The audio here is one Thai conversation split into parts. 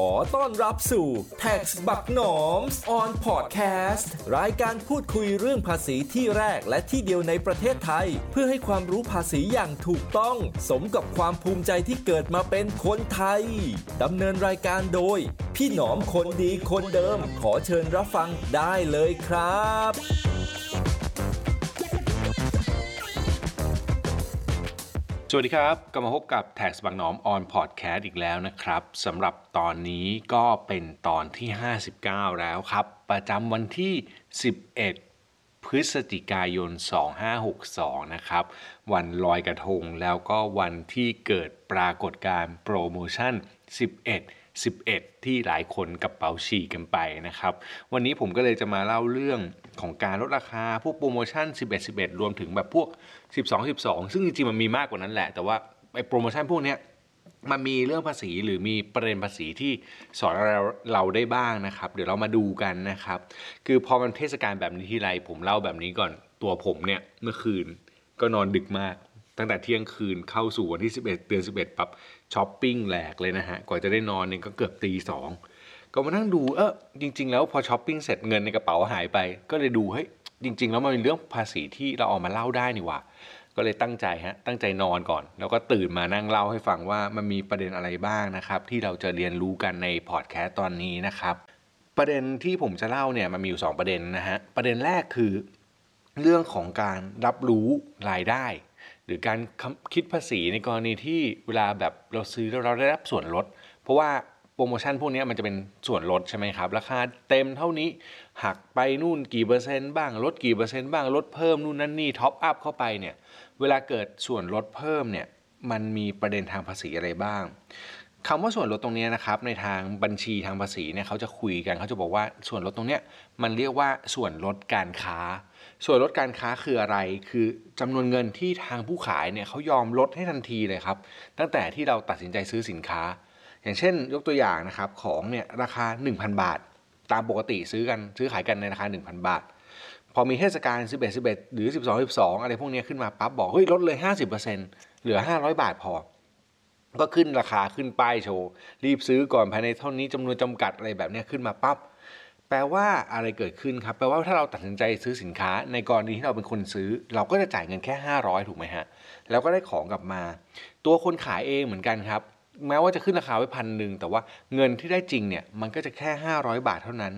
ขอต้อนรับสู่ Tax บักหนอม on podcast รายการพูดคุยเรื่องภาษีที่แรกและที่เดียวในประเทศไทย เพื่อให้ความรู้ภาษีอย่างถูกต้อง สมกับความภูมิใจที่เกิดมาเป็นคนไทยดำเนินรายการโดย พี่หนอมคนดีคนเดิม ขอเชิญรับฟังได้เลยครับ สวัสดีครับกลับมาพบกับแท็กสบางหนอมออนพอดแคสต์อีกแล้วนะครับสำหรับตอนนี้ก็เป็นตอนที่ 59 แล้วครับ ประจำวันที่ 11 พฤศจิกายน 2562 นะครับ วันลอยกระทงแล้วก็วันที่เกิดปรากฏการณ์โปรโมชั่น 11 11 ที่หลายคนกระเป๋าฉีกกันไปนะครับ วันนี้ผมก็เลยจะมาเล่าเรื่องของการลดราคา พวกโปรโมชั่น 11 11 รวมถึงแบบพวก 12 12 ซึ่งจริงๆมันมีมากกว่านั้นแหละ แต่ว่าไอ้โปรโมชั่นพวกเนี้ยมันมีเรื่องภาษีหรือมีประเด็นภาษีที่สอนเราเราได้บ้างนะครับ เดี๋ยวเรามาดูกันนะครับ คือพอมันเทศกาลแบบนี้ทีไรผมเล่าแบบนี้ก่อนตัวผมเนี่ยเมื่อคืนก็นอนดึกมาก ตั้งแต่เที่ยงคืนเข้าสู่วันที่ 11 เดือน 11 ปั๊บ ช้อปปิ้งแหลกเลยนะฮะ กว่าจะได้นอนเนี่ยก็เกือบตีสองก็มานั่งดูเออจริง ๆ แล้วพอช้อปปิ้งเสร็จเงินในกระเป๋าหายไป ก็เลยดูเฮ้ยจริง ๆ แล้วมันเป็นเรื่องภาษีที่เราเอามาเล่าได้นี่ว่า ก็เลยตั้งใจฮะตั้งใจนอนก่อน แล้วก็ตื่นมานั่งเล่าให้ฟังว่ามันมีประเด็นอะไรบ้างนะครับ ที่เราจะเรียนรู้กันในพอดแคสต์ตอนนี้นะครับ ประเด็นที่ผมจะเล่าเนี่ยมันมีอยู่ 2 ประเด็นนะฮะประเด็นแรกคือ เรื่องของการรับรู้รายได้ หรือการคิดภาษีในกรณีที่เวลาแบบเราซื้อแล้วเราได้รับส่วนลด เพราะว่าโปรโมชั่นพวกนี้มันจะเป็นส่วนลดใช่ไหมครับ ราคาเต็มเท่านี้หักไปนู่นกี่เปอร์เซ็นต์บ้างลดกี่เปอร์เซ็นต์บ้างลดเพิ่มนู่นนั่นนี่ top up เข้าไปเนี่ยเวลาเกิดส่วนลดเพิ่มเนี่ยมันมีประเด็นทางภาษีอะไรบ้างคำว่าส่วนลดตรงนี้นะครับในทางบัญชีทางภาษีเนี่ยเขาจะคุยกันเขาจะบอกว่าส่วนลดตรงเนี้ยมันเรียกว่าส่วนลดการค้า ส่วนลดการค้าคืออะไร คือจำนวนเงินที่ทางผู้ขายเนี่ยเขายอมลดให้ทันทีเลยครับ ตั้งแต่ที่เราตัดสินใจซื้อสินค้า อย่างเช่น ยกตัวอย่างนะครับของเนี่ยราคา 1,000 บาท ตามปกติซื้อกันซื้อขายกันในราคา 1,000 บาท พอมีเทศกาล11 11 หรือ 12 12 อะไรพวกนี้ขึ้นมาปั๊บบอกเฮ้ยลดเลย 50%เหลือ 500 บาทพอ ก็ขึ้นราคาขึ้นป้ายโชว์รีบซื้อก่อนภายในเท่านี้จำนวนจำกัดอะไรแบบนี้ขึ้นมาปั๊บ แปลว่าอะไรเกิดขึ้นครับแปลว่าถ้าเราตัดสินใจซื้อสินค้า ในกรณีที่เราเป็นคนซื้อ เราก็จะจ่ายเงินแค่ 500 ถูกไหมฮะแล้วก็ได้ของกลับมา ตัวคนขายเองเหมือนกันครับ แม้ว่าจะขึ้นราคาไว้พันหนึ่งแต่ว่าเงินที่ได้จริงเนี่ยมันก็จะแค่ 500 บาทเท่านั้น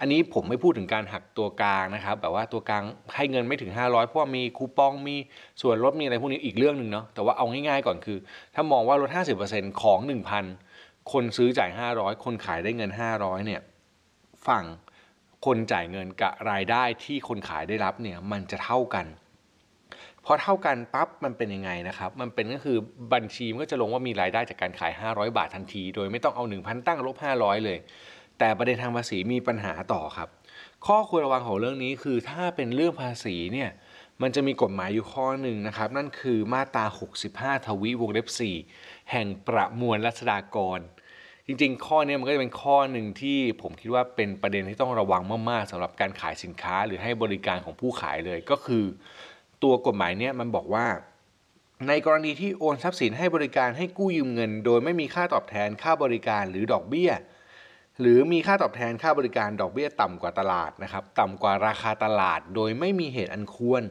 อันนี้ผมไม่พูดถึงการหักตัวกลางนะครับแบบว่าตัวกลางให้เงินไม่ถึง 500 เพราะว่ามีคูปองมีส่วนลดมีอะไรพวกนี้อีกเรื่องหนึ่งเนาะแต่ว่าเอาง่ายๆก่อนคือ ถ้ามองว่าลด50%ของ 1,000 คนซื้อจ่าย 500 คนขายได้เงิน 500เนี่ย ฝั่งคนจ่ายเงินกับรายได้ที่คนขายได้รับเนี่ยมันจะเท่ากันพอเท่ากันปั๊บมันเป็นยังไงนะครับ มันเป็นก็คือบัญชีมันก็จะลงว่ามีรายได้จากการขาย 500 บาททันที โดยไม่ต้องเอา 1,000 ตั้งลบ 500 เลย แต่ประเด็นทางภาษีมีปัญหาต่อครับ ข้อควรระวังของเรื่องนี้คือถ้าเป็นเรื่องภาษีเนี่ยมันจะมีกฎหมายอยู่ข้อหนึ่งนะครับ นั่นคือมาตรา 65 ทวีวงเล็บ 4 แห่งประมวลรัษฎากร จริงๆ ข้อนี้มันก็จะเป็นข้อหนึ่งที่ผมคิดว่าเป็นประเด็นที่ต้องระวังมากๆสำหรับการขายสินค้าหรือให้บริการของผู้ขายเลยก็คือ ตัวกฎหมายเนี่ยมันบอกว่า ในกรณีที่โอนทรัพย์สินให้บริการให้กู้ยืมเงิน โดยไม่มีค่าตอบแทนค่าบริการหรือดอกเบี้ย หรือมีค่าตอบแทนค่าบริการดอกเบี้ย ต่ำกว่าตลาดนะครับ ต่ำกว่าราคาตลาด โดยไม่มีเหตุอันควร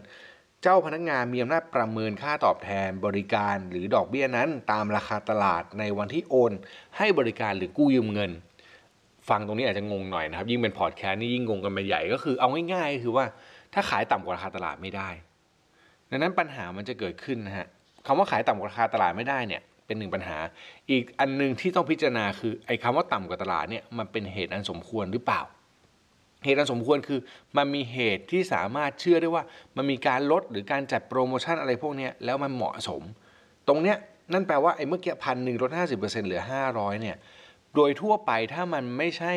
จ้าพนักงานมีอำนาจประเมินค่าตอบแทนบริการหรือดอกเบี้ยนั้น ตามราคาตลาดในวันที่โอน ให้บริการหรือกู้ยืมเงิน ฟังตรงนี้อาจจะงงหน่อยนะครับ ยิ่งเป็นพอดแคสต์นี่ยิ่งงงกันไปใหญ่ก็คือเอาง่ายๆคือว่าถ้าขายต่ำกว่าราคาตลาดไม่ได้ ดังนั้นปัญหามันจะเกิดขึ้นนะฮะคำว่าขายต่ำกว่าราคาตลาดไม่ได้เนี่ยเป็นหนึ่งปัญหา อีกอันหนึงที่ต้องพิจารณาคือไอ้คำว่าต่ำกว่าตลาดเนี่ยมันเป็นเหตุอันสมควรหรือเปล่า เหตุอันสมควรคือมันมีเหตุที่สามารถเชื่อได้ว่า มันมีการลดหรือการจัดโปรโมชั่นอะไรพวกนี้แล้วมันเหมาะสม ตรงเนี้ยนั่นแปลว่าไอ้เมื่อกี้พันหนึ่งลดห้าสิบเปอร์เซ็นต์เหลือห้าร้อยเนี่ยโดยทั่วไปถ้ามันไม่ใช่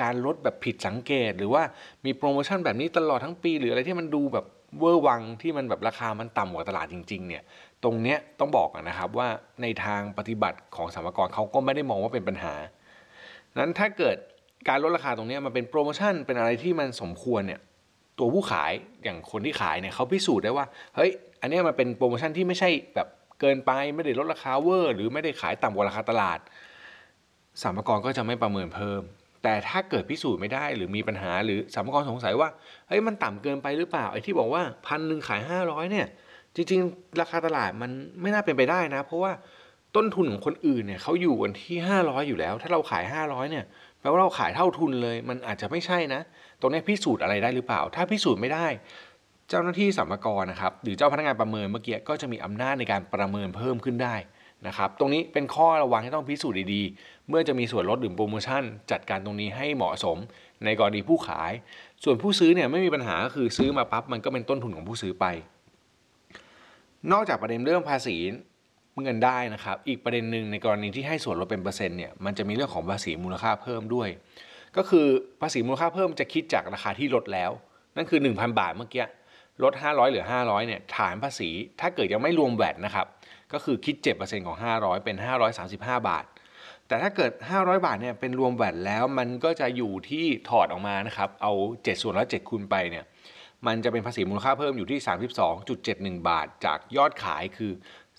การลดแบบผิดสังเกต หรือว่ามีโปรโมชั่นแบบนี้ตลอดทั้งปี หรืออะไรที่มันดูแบบเวอร์วังที่มันแบบราคามันต่ำกว่าตลาดจริง ๆ เนี่ย ตรงเนี้ยต้องบอกนะครับว่าในทางปฏิบัติของสรรพากรเขาก็ไม่ได้มองว่าเป็นปัญหานั้นถ้าเกิด การลดราคาตรงนี้มันเป็นโปรโมชั่นเป็นอะไรที่มันสมควรเนี่ยตัวผู้ขายอย่างคนที่ขายเนี่ยเขาพิสูจน์ได้ว่าเฮ้ยอันนี้มันเป็นโปรโมชั่นที่ไม่ใช่แบบเกินไปไม่ได้ลดราคาเวอร์ หรือไม่ได้ขายต่ำกว่าราคาตลาดสามกรก็จะไม่ประเมินเพิ่ม แต่ถ้าเกิดพิสูจน์ไม่ได้หรือมีปัญหาหรือสามกรสงสัยว่าเฮ้ยมันต่ำเกินไปหรือเปล่าไอ้ที่บอกว่าพันหนึ่งขายห้าร้อยเนี่ยจริงๆ ราคาตลาดมันไม่น่าเป็นไปได้นะ เพราะว่าต้นทุนของคนอื่นเนี่ยเขาอยู่กันที่ห้าร้อยอยู่แล้ว ถ้าเราขายห้าร้อยเนี่ย แปลว่าเราขายเท่าทุนเลย มันอาจจะไม่ใช่นะ ตรงนี้พิสูจน์อะไรได้หรือเปล่า ถ้าพิสูจน์ไม่ได้ เจ้าหน้าที่สัมภากรนะครับ หรือเจ้าพนักงานประเมินเมื่อกี้ก็จะมีอำนาจในการประเมินเพิ่มขึ้นได้นะครับ ตรงนี้เป็นข้อระวังที่ต้องพิสูจน์ดีๆ เมื่อจะมีส่วนลดหรือโปรโมชั่น จัดการตรงนี้ให้เหมาะสม ในกรณีผู้ขาย ส่วนผู้ซื้อเนี่ยไม่มีปัญหาก็คือซื้อมาปั๊บมันก็เป็นต้นทุนของผู้ซื้อไป นอกจากประเด็นเรื่องภาษี เงินได้นะครับ อีกประเด็นหนึ่งในกรณีที่ให้ส่วนลดเป็นเปอร์เซ็นต์เนี่ย มันจะมีเรื่องของภาษีมูลค่าเพิ่มด้วย ก็คือภาษีมูลค่าเพิ่มจะคิดจากราคาที่ลดแล้ว นั่นคือ 1,000 บาทเมื่อกี้ลด 500เหลือ 500เนี่ยฐานภาษี ถ้าเกิดยังไม่รวมแวดนะครับ ก็คือคิด 7%ของ 500 เป็น 535 บาท แต่ถ้าเกิด 500 บาทเนี่ยเป็นรวมแวดแล้ว มันก็จะอยู่ที่ถอดออกมานะครับ เอา 7 ส่วนละ7คูณไปเนี่ย มันจะเป็นภาษีมูลค่าเพิ่มอยู่ที่ 32.71 บาท จากยอดขายคือ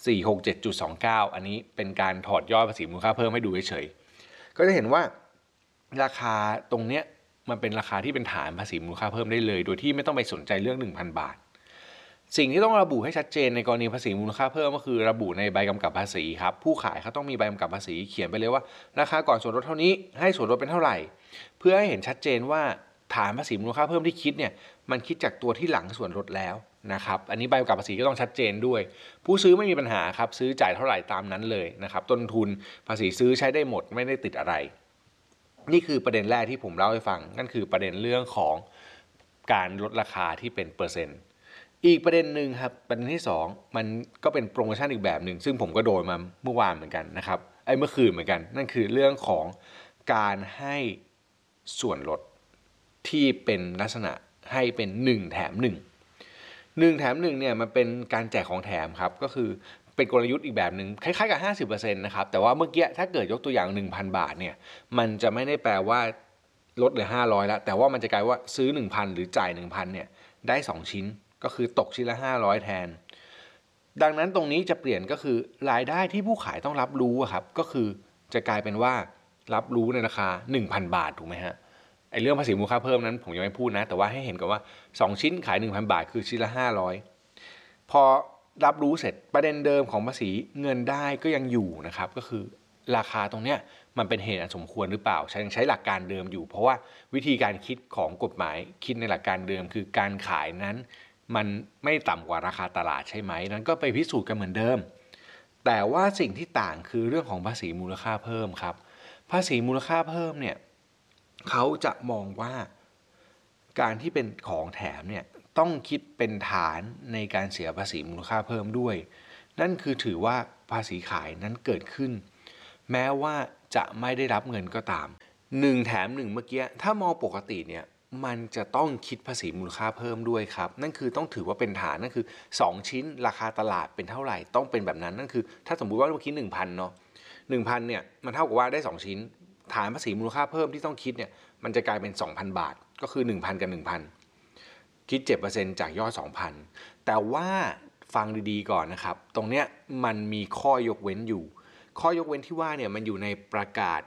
467.29 อันนี้เป็นการถอดยอดภาษีมูลค่าเพิ่มให้ดูเฉยๆ ก็จะเห็นว่าราคาตรงเนี้ยมันเป็นราคาที่เป็นฐานภาษีมูลค่าเพิ่มได้เลย โดยที่ไม่ต้องไปสนใจเรื่อง 1,000 บาท สิ่งที่ต้องระบุให้ชัดเจนในกรณีภาษีมูลค่าเพิ่มก็คือระบุในใบกำกับภาษีครับผู้ขายเขาต้องมีใบกำกับภาษีเขียนไปเลยว่าราคาก่อนส่วนลดเท่านี้ให้ส่วนลดเป็นเท่าไหร่ เพื่อให้เห็นชัดเจนว่าฐานภาษีมูลค่าเพิ่มที่คิดเนี่ยมันคิดจากตัวที่หลังส่วนลดแล้ว นะครับ อันนี้ใบกำกับภาษีก็ต้องชัดเจนด้วย ผู้ซื้อไม่มีปัญหาครับ ซื้อจ่ายเท่าไหร่ตามนั้นเลยนะครับ ต้นทุนภาษีซื้อใช้ได้หมดไม่ได้ติดอะไร นี่คือประเด็นแรกที่ผมเล่าให้ฟัง นั่นคือประเด็นเรื่องของการลดราคาที่เป็นเปอร์เซ็นต์ อีกประเด็นหนึ่งครับ ประเด็นที่ 2 มันก็เป็นโปรโมชั่นอีกแบบหนึ่งซึ่งผมก็โดนมาเมื่อวานเหมือนกันนะครับ ไอ้เมื่อคืนเหมือนกัน นั่นคือเรื่องของการให้ส่วนลดที่เป็นลักษณะให้เป็น 1 แถม 1 1แถม1เนี่ยมันเป็นการแจกของแถมครับก็คือเป็นกลยุทธ์อีกแบบหนึ่งคล้ายๆกับ 50%นะครับแต่ว่าเมื่อกี้ถ้าเกิดยกตัวอย่าง 1,000 บาทเนี่ยมันจะไม่ได้แปลว่าลดเหลือ 500 แล้ว แต่ว่ามันจะกลายว่าซื้อ 1,000 หรือจ่าย 1,000เนี่ยได้ 2 ชิ้นก็คือตกชิ้นละ 500 แทน ดังนั้นตรงนี้จะเปลี่ยนก็คือรายได้ที่ผู้ขายต้องรับรู้ครับก็คือจะกลายเป็นว่ารับรู้ในราคา 1,000 บาทถูกไหมฮะ ไอเรื่องภาษีมูลค่าเพิ่มนั้นผมยังไม่พูดนะ แต่ว่าให้เห็นกันว่า 2 ชิ้นขาย 1,000 บาท คือชิ้นละ 500 พอรับรู้เสร็จประเด็นเดิมของภาษีเงินได้ก็ยังอยู่นะครับ ก็คือราคาตรงเนี้ยมันเป็นเหตุอันสมควรหรือเปล่าใช้ใช้หลักการเดิมอยู่ เพราะว่าวิธีการคิดของกฎหมายคิดในหลักการเดิม คือการขายนั้น มันไม่ต่ำกว่าราคาตลาดใช่ไหมนั้นก็ไปพิสูจน์กันเหมือนเดิม แต่ว่าสิ่งที่ต่างคือเรื่องของภาษีมูลค่าเพิ่มครับ ภาษีมูลค่าเพิ่มเนี่ย เขาจะมองว่าการที่เป็นของแถมเนี่ยต้องคิดเป็นฐานในการเสียภาษีมูลค่าเพิ่มด้วย นั่นคือถือว่าภาษีขายนั้นเกิดขึ้น แม้ว่าจะไม่ได้รับเงินก็ตาม 1 แถม 1 เมื่อกี้ ถ้ามองปกติเนี่ยมันจะต้องคิดภาษีมูลค่าเพิ่มด้วยครับ นั่นคือต้องถือว่าเป็นฐานนั่นคือ 2 ชิ้นราคาตลาดเป็นเท่าไหร่ต้องเป็นแบบนั้นนั่นคือ ถ้าสมมุติว่าเมื่อกี้1,000เนาะ1,000เนี่ยมันเท่ากับว่าได้ 2 ชิ้น ฐานภาษีมูลค่าเพิ่มที่ต้องคิดเนี่ยมันจะกลายเป็น 2,000 บาท ก็คือ 1,000 กับ 1,000 คิด 7%จากยอด 2,000 แต่ว่าฟังดีๆก่อนนะครับ ตรงเนี้ยมันมีข้อยกเว้นอยู่ ข้อยกเว้นที่ว่าเนี่ยมันอยู่ในประกาศ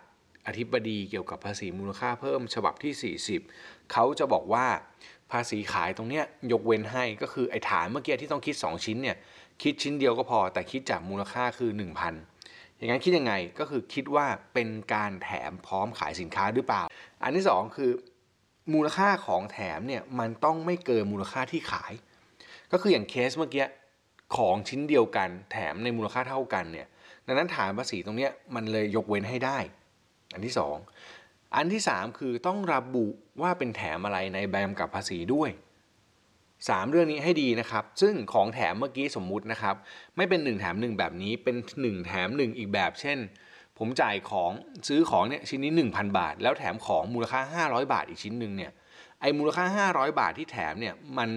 อธิบดีเกี่ยวกับภาษีมูลค่าเพิ่มฉบับที่ 40 เขาจะบอกว่าภาษีขายตรงเนี้ยยกเว้นให้ก็คือไอ้ฐานเมื่อกี้ที่ต้องคิด 2 ชิ้นเนี่ยคิดชิ้นเดียวก็พอแต่คิดจากมูลค่าคือ 1,000 อย่างนั้นคิดยังไงก็คือคิดว่าเป็นการแถมพร้อมขายสินค้าหรือเปล่า อันที่ 2 คือ มูลค่าของแถมเนี่ยมันต้องไม่เกินมูลค่าที่ขาย ก็คืออย่างเคสเมื่อกี้ของชิ้นเดียวกันแถมในมูลค่าเท่ากันเนี่ยดังนั้นฐานภาษีตรงนี้มันเลยยกเว้นให้ได้ อันที่ 2 อันที่ 3 คือต้องระบุว่าเป็นแถมอะไรในใบกำกับภาษีด้วย 3 เรื่องนี้ให้ดีนะครับ ซึ่งของแถมเมื่อกี้สมมุตินะครับ ไม่เป็น 1 แถม 1 แบบนี้เป็น 1 แถม 1 อีกแบบ เช่น ผมจ่ายของซื้อของเนี่ยชิ้นนี้ 1,000 บาท แล้วแถมของมูลค่า 500 บาทอีกชิ้นหนึ่งเนี่ยไอ้มูลค่า 500 บาทที่แถมเนี่ยมัน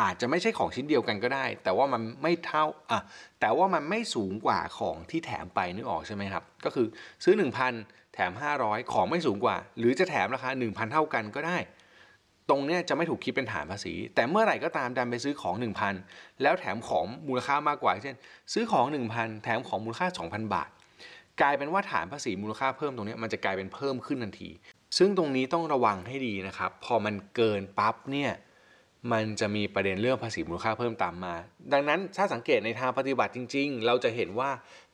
อาจจะไม่ใช่ของชิ้นเดียวกันก็ได้ แต่ว่ามันไม่เท่าอะแต่ว่ามันไม่สูงกว่าของที่แถมไปนึกออกใช่ไหมครับ ก็คือซื้อ 1,000 แถม 500 ของไม่สูงกว่า หรือจะแถมราคา 1,000 เท่ากันก็ได้ ตรงเนี้ยจะไม่ถูกคิดเป็นฐานภาษี แต่เมื่อไหร่ก็ตามดันไปซื้อของ 1,000 แล้วแถมของมูลค่ามากกว่า เช่น ซื้อของ 1,000 แถมของมูลค่า 2,000 บาท กลายเป็นว่าฐานภาษีมูลค่าเพิ่มตรงนี้มันจะกลายเป็นเพิ่มขึ้นทันที ซึ่งตรงนี้ต้องระวังให้ดีนะครับ พอมันเกินปั๊บเนี่ยมันจะมีประเด็นเรื่องภาษีมูลค่าเพิ่มตามมา ดังนั้นถ้าสังเกตในทางปฏิบัติจริง ๆ เราจะเห็นว่า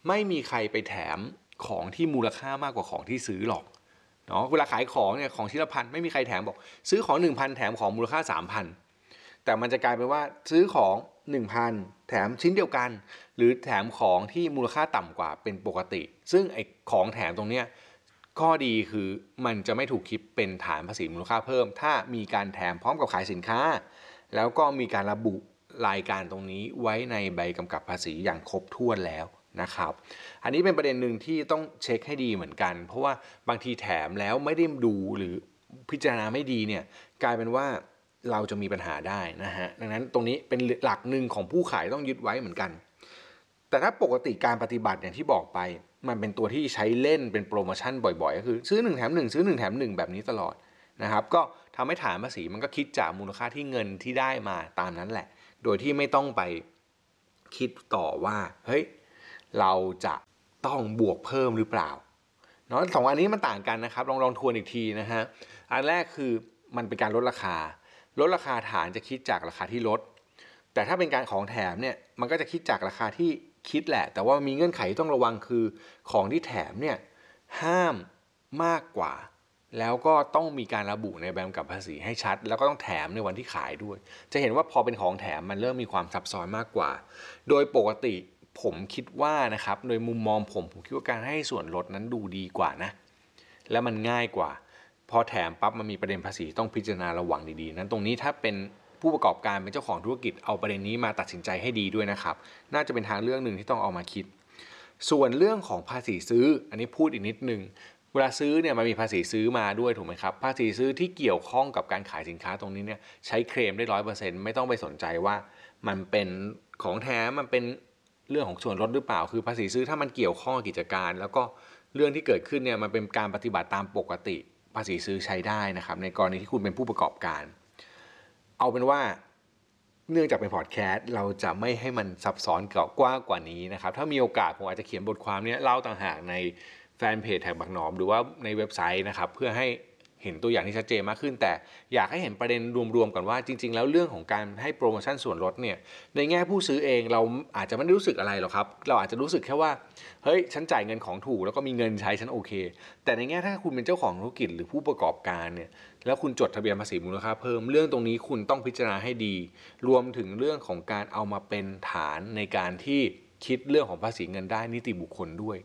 ไม่มีใครไปแถมของที่มูลค่ามากกว่าของที่ซื้อหรอก เนาะเวลาขายของเนี่ยของชิ้นละพันไม่มีใครแถมบอก ซื้อของ 1,000 แถมของมูลค่า 3,000 แต่มันจะกลายเป็นว่าซื้อของ 1,000 แถมชิ้นเดียวกัน หรือแถมของที่มูลค่าต่ำกว่าเป็นปกติ ซึ่งไอ้ของแถมตรงเนี้ยข้อดีคือมันจะไม่ถูกคิดเป็นฐานภาษีมูลค่าเพิ่ม ถ้ามีการแถมพร้อมกับขายสินค้า แล้วก็มีการระบุรายการตรงนี้ไว้ในใบกำกับภาษีอย่างครบถ้วนแล้ว นะครับ อันนี้เป็นประเด็นหนึ่งที่ต้องเช็คให้ดีเหมือนกัน เพราะว่าบางทีแถมแล้วไม่ได้ดูหรือพิจารณาไม่ดีเนี่ยกลายเป็นว่าเราจะมีปัญหาได้นะฮะดังนั้นตรงนี้เป็นหลักหนึ่งของผู้ขายต้องยึดไว้เหมือนกัน แต่ถ้าปกติการปฏิบัติอย่างที่บอกไป มันเป็นตัวที่ใช้เล่นเป็นโปรโมชั่นบ่อยๆ ก็คือซื้อ 1 แถม 1 ซื้อ 1 แถม 1 แบบนี้ตลอดนะครับ ก็ทำให้ฐานภาษีมันก็คิดจากมูลค่าที่เงินที่ได้มาตามนั้นแหละ โดยที่ไม่ต้องไปคิดต่อว่าเฮ้ย เราจะต้องบวกเพิ่มหรือเปล่าเนาะสองอันนี้มันต่างกันนะครับ ลองลองทวนอีกทีนะฮะอันแรกคือมันเป็นการลดราคา ลดราคาฐานจะคิดจากราคาที่ลด แต่ถ้าเป็นการของแถมเนี่ยมันก็จะคิดจากราคาที่คิดแหละ แต่ว่ามีเงื่อนไขที่ต้องระวังคือของที่แถมเนี่ยห้ามมากกว่า แล้วก็ต้องมีการระบุในใบกำกับภาษีให้ชัด แล้วก็ต้องแถมในวันที่ขายด้วย จะเห็นว่าพอเป็นของแถมมันเริ่มมีความซับซ้อนมากกว่า โดยปกติ ผมคิดว่านะครับโดยมุมมองผมผมคิดว่าการให้ส่วนลดนั้นดูดีกว่านะ และมันง่ายกว่า พอแถมปั๊บมันมีประเด็นภาษีต้องพิจารณาระวังดีๆนั้นตรงนี้ถ้าเป็นผู้ประกอบการเป็นเจ้าของธุรกิจเอาประเด็นนี้มาตัดสินใจให้ดีด้วยนะครับ น่าจะเป็นทางเรื่องหนึ่งที่ต้องเอามาคิด ส่วนเรื่องของภาษีซื้อ อันนี้พูดอีกนิดนึงเวลาซื้อเนี่ยมันมีภาษีซื้อมาด้วยถูกไหมครับ ภาษีซื้อที่เกี่ยวข้องกับการขายสินค้าตรงนี้เนี่ยใช้เคลมได้ร้อยเปอร์เซ็นต์ไม่ต้องไปสนใจว่า มันเป็นของแท้มันเป็น เรื่องของส่วนลดหรือเปล่า คือภาษีซื้อถ้ามันเกี่ยวข้องกิจการ แล้วก็เรื่องที่เกิดขึ้นเนี่ยมันเป็นการปฏิบัติตามปกติภาษีซื้อใช้ได้นะครับ ในกรณีที่คุณเป็นผู้ประกอบการ เอาเป็นว่าเนื่องจากเป็นพอดแคสต์เราจะไม่ให้มันซับซ้อนกว้างกว่านี้นะครับ ถ้ามีโอกาสผมอาจจะเขียนบทความนี้เล่าต่างหากในแฟนเพจ TaxBugnoms หรือว่าในเว็บไซต์นะครับ เพื่อให้ เห็นตัวอย่างที่ชัดเจนมากขึ้น แต่อยากให้เห็นประเด็นรวมๆกันว่าจริง ๆ แล้วเรื่องของการให้โปรโมชั่นส่วนลดเนี่ยในแง่ผู้ซื้อเองเราอาจจะไม่ได้รู้สึกอะไรหรอกครับ เราอาจจะรู้สึกแค่ว่าเฮ้ยฉันจ่ายเงินของถูกแล้วก็มีเงินใช้ฉันโอเค แต่ในแง่ถ้าคุณเป็นเจ้าของธุรกิจหรือผู้ประกอบการเนี่ยแล้วคุณจดทะเบียนภาษีมูลค่าเพิ่มเรื่องตรงนี้คุณต้องพิจารณาให้ดี รวมถึงเรื่องของการเอามาเป็นฐานในการที่คิดเรื่องของภาษีเงินได้นิติบุคคลด้วย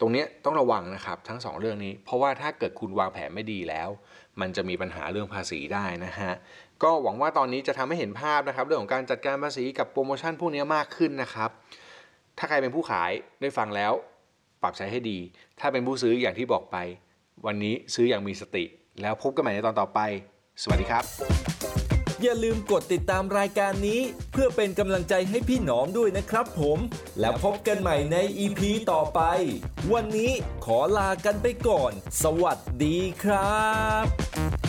ตรงนี้ต้องระวังนะครับทั้ง 2 เรื่องนี้ เพราะว่าถ้าเกิดคุณวางแผนไม่ดีแล้ว มันจะมีปัญหาเรื่องภาษีได้นะฮะก็หวังว่าตอนนี้จะทำให้เห็นภาพนะครับ เรื่องของการจัดการภาษีกับโปรโมชั่นพวกนี้มากขึ้นนะครับ ถ้าใครเป็นผู้ขายได้ฟังแล้ว ปรับใช้ให้ดี ถ้าเป็นผู้ซื้ออย่างที่บอกไป วันนี้ซื้ออย่างมีสติ แล้วพบกันใหม่ในตอนต่อไป สวัสดีครับ อย่าลืมกดติดตามรายการนี้ เพื่อเป็นกำลังใจให้พี่หนอมด้วยนะครับผม แล้วพบกันใหม่ใน EP ต่อไป วันนี้ขอลากันไปก่อน สวัสดีครับ